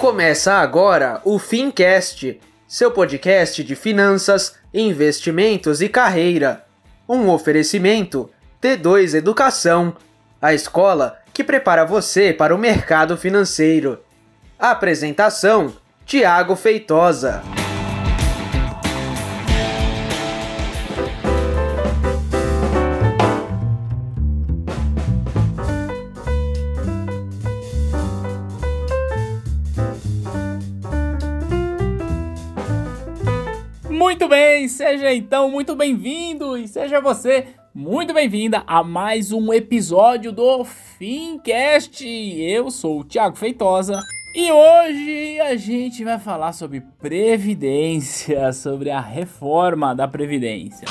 Começa agora o Fincast, seu podcast de finanças, investimentos e carreira. Um oferecimento T2 Educação, a escola que prepara você para o mercado financeiro. Apresentação: Tiago Feitosa. Muito bem, seja então muito bem-vindo e seja você muito bem-vinda a mais um episódio do Fincast. Eu sou o Thiago Feitosa e hoje a gente vai falar sobre previdência, sobre a reforma da previdência.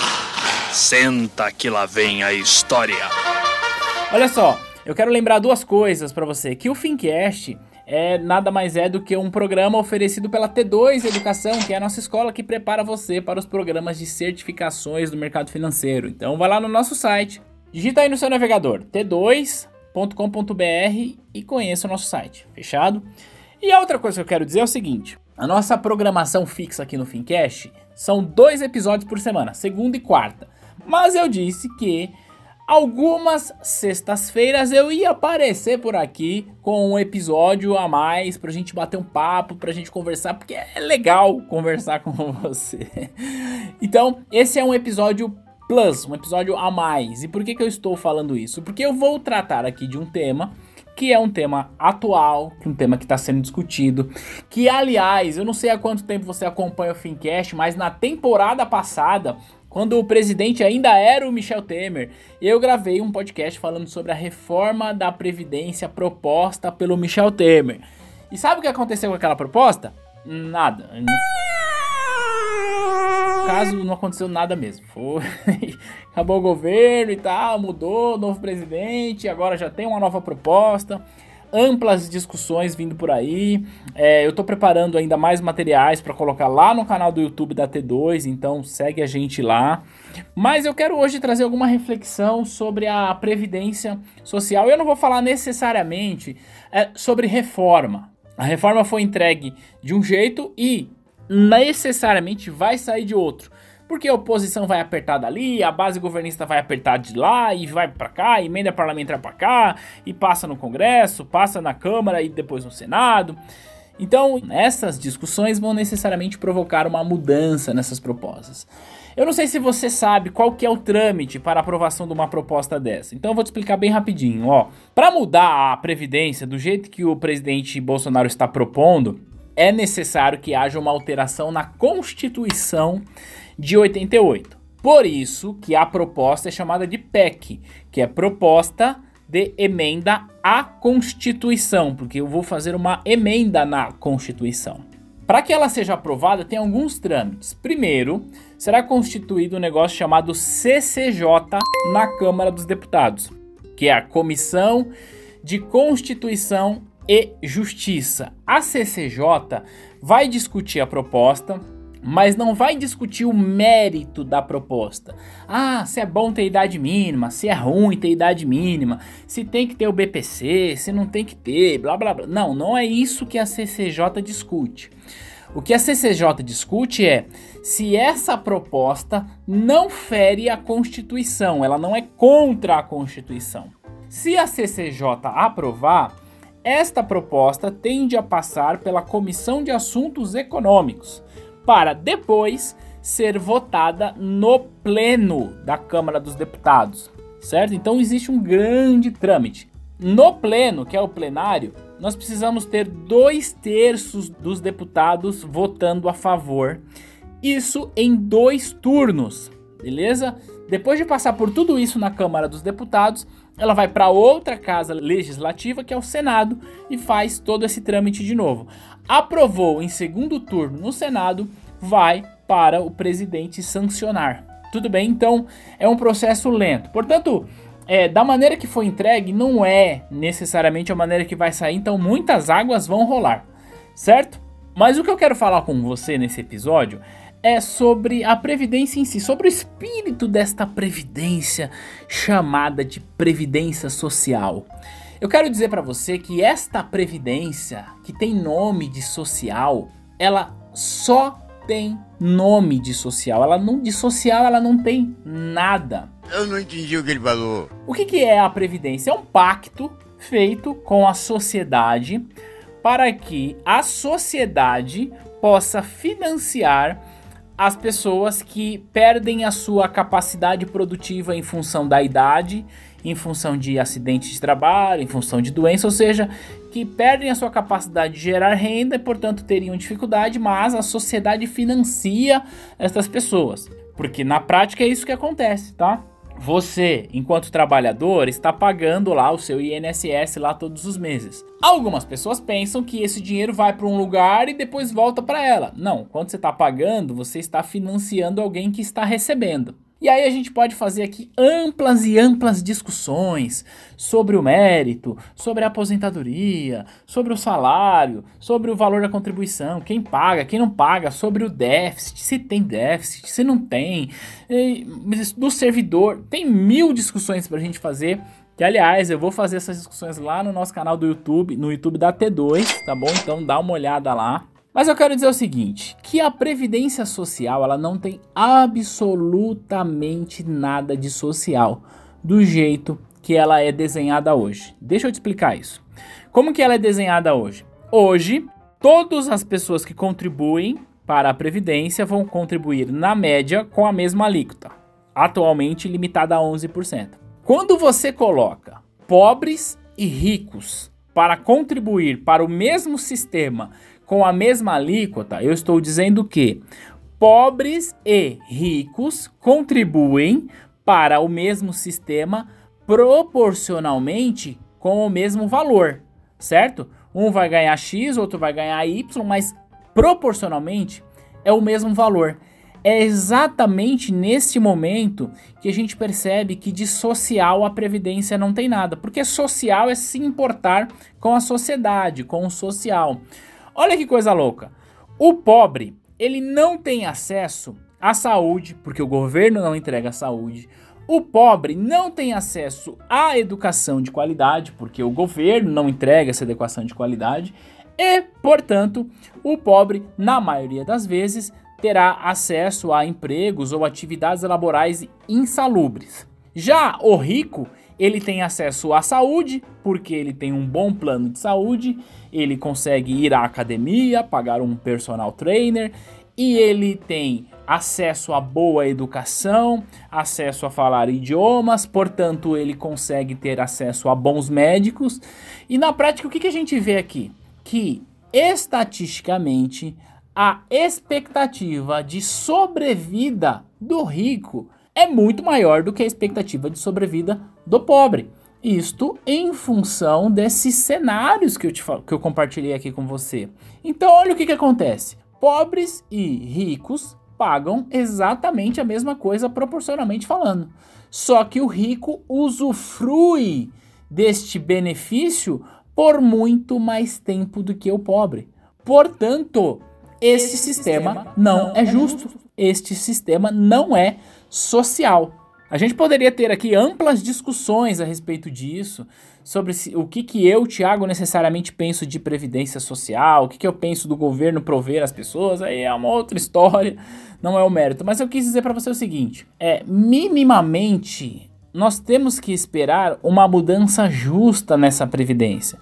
Senta que lá vem a história. Olha só, eu quero lembrar duas coisas para você, que o Fincast é nada mais é do que um programa oferecido pela T2 Educação, que é a nossa escola que prepara você para os programas de certificações do mercado financeiro. Então vai lá no nosso site, digita aí no seu navegador t2.com.br e conheça o nosso site. Fechado? E a outra coisa que eu quero dizer é o seguinte: a nossa programação fixa aqui no Fincast são dois episódios por semana, segunda e quarta. Mas eu disse que Algumas sextas-feiras eu ia aparecer por aqui com um episódio a mais pra gente bater um papo, pra gente conversar, porque é legal conversar com você. Então, esse é um episódio plus, um episódio a mais. E por que, que eu estou falando isso? Porque eu vou tratar aqui de um tema que é um tema atual, um tema que está sendo discutido, que aliás, eu não sei há quanto tempo você acompanha o Fincast, mas na temporada passada quando o presidente ainda era o Michel Temer, eu gravei um podcast falando sobre a reforma da Previdência proposta pelo Michel Temer. E sabe o que aconteceu com aquela proposta? Nada. No caso, não aconteceu nada mesmo. Foi. Acabou o governo e tal, mudou, novo presidente, agora já tem uma nova proposta amplas discussões vindo por aí. É, eu estou preparando ainda mais materiais para colocar lá no canal do YouTube da T2, então segue a gente lá. Mas eu quero hoje trazer alguma reflexão sobre a previdência social. Eu não vou falar necessariamente é, sobre reforma. A reforma foi entregue de um jeito e necessariamente vai sair de outro porque a oposição vai apertar dali, a base governista vai apertar de lá e vai para cá, emenda parlamentar para cá e passa no Congresso, passa na Câmara e depois no Senado. Então, essas discussões vão necessariamente provocar uma mudança nessas propostas. Eu não sei se você sabe qual que é o trâmite para aprovação de uma proposta dessa. Então eu vou te explicar bem rapidinho, ó. Para mudar a previdência do jeito que o presidente Bolsonaro está propondo, é necessário que haja uma alteração na Constituição de 88. Por isso que a proposta é chamada de PEC, que é proposta de emenda à Constituição, porque eu vou fazer uma emenda na Constituição. Para que ela seja aprovada, tem alguns trâmites. Primeiro, será constituído um negócio chamado CCJ na Câmara dos Deputados, que é a Comissão de Constituição e Justiça. A CCJ vai discutir a proposta, mas não vai discutir o mérito da proposta. Ah, se é bom ter idade mínima, se é ruim ter idade mínima, se tem que ter o BPC, se não tem que ter, blá blá blá. Não, não é isso que a CCJ discute. O que a CCJ discute é se essa proposta não fere a Constituição, ela não é contra a Constituição. Se a CCJ aprovar, esta proposta tende a passar pela Comissão de Assuntos Econômicos para depois ser votada no pleno da Câmara dos Deputados, certo? Então existe um grande trâmite. No pleno, que é o plenário, nós precisamos ter dois terços dos deputados votando a favor. Isso em dois turnos, beleza? Depois de passar por tudo isso na Câmara dos Deputados, ela vai para outra casa legislativa, que é o Senado, e faz todo esse trâmite de novo. Aprovou em segundo turno no Senado, vai para o presidente sancionar. Tudo bem? Então é um processo lento. Portanto, é, da maneira que foi entregue, não é necessariamente a maneira que vai sair, então muitas águas vão rolar, certo? Mas o que eu quero falar com você nesse episódio é sobre a previdência em si, sobre o espírito desta previdência chamada de previdência social. Eu quero dizer para você que esta previdência, que tem nome de social, ela só tem nome de social. Ela não de social, ela não tem nada. Eu não entendi o que ele falou. O que, que é a previdência? É um pacto feito com a sociedade para que a sociedade possa financiar as pessoas que perdem a sua capacidade produtiva em função da idade, em função de acidentes de trabalho, em função de doença, ou seja, que perdem a sua capacidade de gerar renda e, portanto, teriam dificuldade, mas a sociedade financia essas pessoas. Porque na prática é isso que acontece, tá? Você, enquanto trabalhador, está pagando lá o seu INSS lá todos os meses. Algumas pessoas pensam que esse dinheiro vai para um lugar e depois volta para ela. Não, quando você está pagando, você está financiando alguém que está recebendo. E aí a gente pode fazer aqui amplas e amplas discussões sobre o mérito, sobre a aposentadoria, sobre o salário, sobre o valor da contribuição, quem paga, quem não paga, sobre o déficit, se tem déficit, se não tem, do servidor. Tem mil discussões para a gente fazer. Que aliás, eu vou fazer essas discussões lá no nosso canal do YouTube, no YouTube da T2, tá bom? Então dá uma olhada lá. Mas eu quero dizer o seguinte, que a previdência social, ela não tem absolutamente nada de social do jeito que ela é desenhada hoje. Deixa eu te explicar isso. Como que ela é desenhada hoje? Hoje, todas as pessoas que contribuem para a previdência vão contribuir na média com a mesma alíquota, atualmente limitada a 11%. Quando você coloca pobres e ricos para contribuir para o mesmo sistema com a mesma alíquota, eu estou dizendo que pobres e ricos contribuem para o mesmo sistema proporcionalmente com o mesmo valor, certo? Um vai ganhar X, outro vai ganhar Y, mas proporcionalmente é o mesmo valor. É exatamente neste momento que a gente percebe que de social a previdência não tem nada, porque social é se importar com a sociedade, com o social. Olha que coisa louca. O pobre, ele não tem acesso à saúde, porque o governo não entrega saúde. O pobre não tem acesso à educação de qualidade, porque o governo não entrega essa educação de qualidade. E, portanto, o pobre, na maioria das vezes, terá acesso a empregos ou atividades laborais insalubres. Já o rico, ele tem acesso à saúde, porque ele tem um bom plano de saúde, ele consegue ir à academia, pagar um personal trainer e ele tem acesso a boa educação, acesso a falar idiomas, portanto, ele consegue ter acesso a bons médicos. E na prática, o que, que a gente vê aqui? Que estatisticamente a expectativa de sobrevida do rico é muito maior do que a expectativa de sobrevida do pobre. Isto em função desses cenários que eu, te, que eu compartilhei aqui com você. Então, olha o que, que acontece: pobres e ricos pagam exatamente a mesma coisa proporcionalmente falando. Só que o rico usufrui deste benefício por muito mais tempo do que o pobre. Portanto, este sistema não é justo. Este sistema não é social. A gente poderia ter aqui amplas discussões a respeito disso, sobre o que, que eu, Tiago, necessariamente penso de previdência social, o que, que eu penso do governo prover as pessoas, aí é uma outra história, não é o mérito. Mas eu quis dizer para você o seguinte: é minimamente nós temos que esperar uma mudança justa nessa previdência.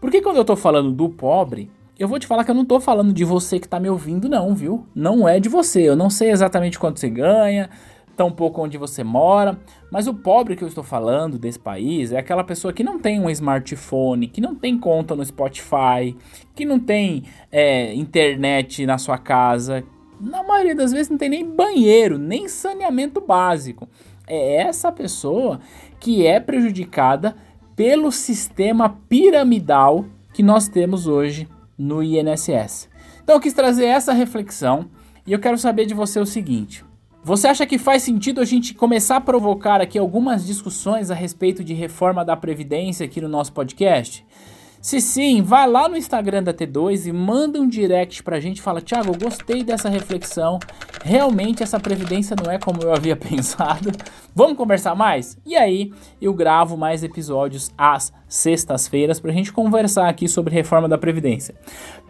Porque quando eu estou falando do pobre, eu vou te falar que eu não estou falando de você que está me ouvindo, não, viu? Não é de você. Eu não sei exatamente quanto você ganha, tampouco onde você mora, mas o pobre que eu estou falando desse país é aquela pessoa que não tem um smartphone, que não tem conta no Spotify, que não tem é, internet na sua casa, na maioria das vezes não tem nem banheiro, nem saneamento básico. É essa pessoa que é prejudicada pelo sistema piramidal que nós temos hoje no INSS. Então eu quis trazer essa reflexão e eu quero saber de você o seguinte: você acha que faz sentido a gente começar a provocar aqui algumas discussões a respeito de reforma da Previdência aqui no nosso podcast? Se sim, vai lá no Instagram da T2 e manda um direct pra gente. Fala, Thiago, eu gostei dessa reflexão. Realmente essa previdência não é como eu havia pensado. Vamos conversar mais? E aí eu gravo mais episódios às sextas-feiras pra gente conversar aqui sobre reforma da Previdência.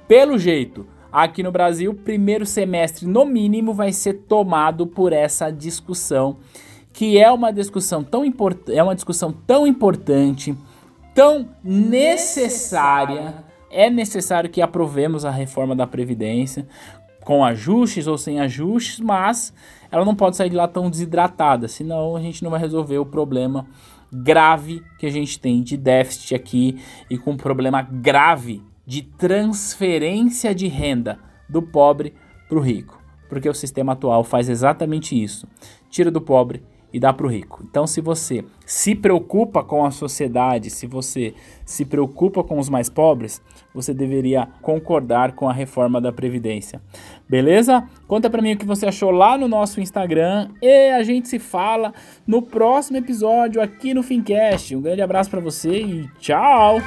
Pelo jeito, aqui no Brasil, primeiro semestre no mínimo vai ser tomado por essa discussão, que é uma discussão tão importante, é uma discussão tão importante tão necessária. É necessário que aprovemos a reforma da Previdência, com ajustes ou sem ajustes, mas ela não pode sair de lá tão desidratada, senão a gente não vai resolver o problema grave que a gente tem de déficit aqui e com um problema grave de transferência de renda do pobre para o rico, porque o sistema atual faz exatamente isso: tira do pobre e dá para o rico. Então, se você se preocupa com a sociedade, se você se preocupa com os mais pobres, você deveria concordar com a reforma da Previdência. Beleza? Conta para mim o que você achou lá no nosso Instagram e a gente se fala no próximo episódio aqui no Fincast. Um grande abraço para você e tchau!